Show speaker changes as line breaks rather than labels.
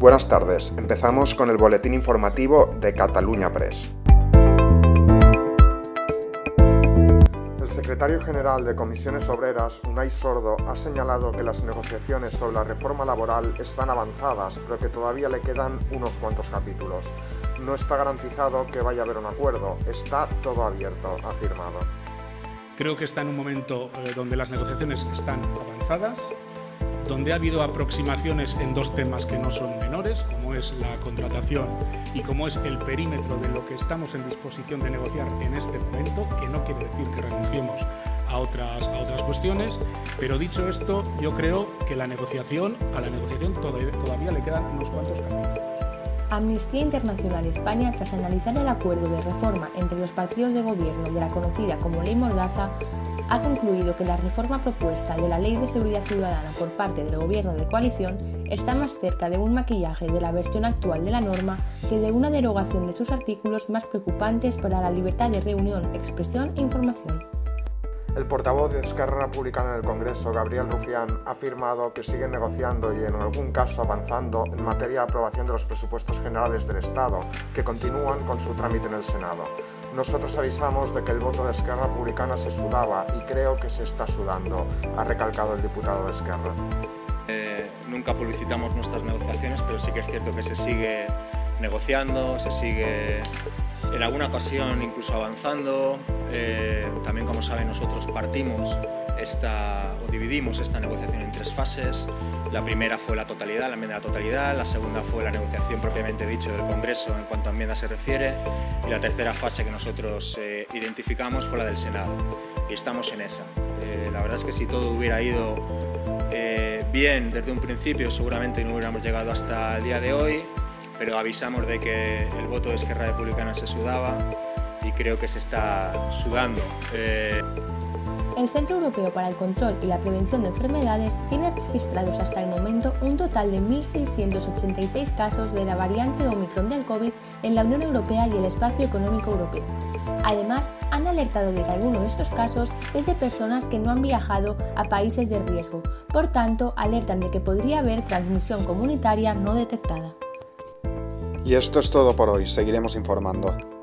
Buenas tardes, empezamos con el boletín informativo de Cataluña Press. El secretario general de Comisiones Obreras, Unai Sordo, ha señalado que las negociaciones sobre la reforma laboral están avanzadas, pero que todavía le quedan unos cuantos capítulos. No está garantizado que vaya a haber un acuerdo, está todo abierto, ha afirmado.
Creo que está en un momento eh, donde las negociaciones están avanzadas, donde ha habido aproximaciones en dos temas que no son menores, como es la contratación y como es el perímetro de lo que estamos en disposición de negociar en este momento, que no quiere decir que renunciemos a otras, a otras cuestiones, pero dicho esto, yo creo que la negociación, a la negociación todavía, todavía le quedan unos cuantos capítulos.
Amnistía Internacional España, tras analizar el acuerdo de reforma entre los partidos de gobierno de la conocida como Ley Mordaza, ha concluido que la reforma propuesta de la Ley de Seguridad Ciudadana por parte del Gobierno de coalición está más cerca de un maquillaje de la versión actual de la norma que de una derogación de sus artículos más preocupantes para la libertad de reunión, expresión e información.
El portavoz de Esquerra Republicana en el Congreso, Gabriel Rufián, ha afirmado que siguen negociando y en algún caso avanzando en materia de aprobación de los presupuestos generales del Estado, que continúan con su trámite en el Senado. Nosotros avisamos de que el voto de Esquerra Republicana se sudaba y creo que se está sudando, ha recalcado el diputado de Esquerra.
Eh, nunca publicitamos nuestras negociaciones, pero sí que es cierto que se sigue negociando, se sigue en alguna ocasión incluso avanzando. Eh, también, como saben, nosotros partimos esta, o dividimos esta negociación en tres fases. La primera fue la totalidad, la enmienda de la totalidad, la segunda fue la negociación propiamente dicho del Congreso en cuanto a enmienda se refiere y la tercera fase que nosotros eh, identificamos fue la del Senado y estamos en esa. Eh, la verdad es que si todo hubiera ido bien desde un principio seguramente no hubiéramos llegado hasta el día de hoy pero avisamos de que el voto de Esquerra Republicana se sudaba y creo que se está sudando.
Eh, el Centro Europeo para el Control y la Prevención de Enfermedades tiene registrados hasta el momento un total de 1.686 casos de la variante Omicron del COVID en la Unión Europea y el Espacio Económico Europeo. Además, han alertado de que alguno de estos casos es de personas que no han viajado a países de riesgo, por tanto, alertan de que podría haber transmisión comunitaria no detectada.
Y esto es todo por hoy, seguiremos informando.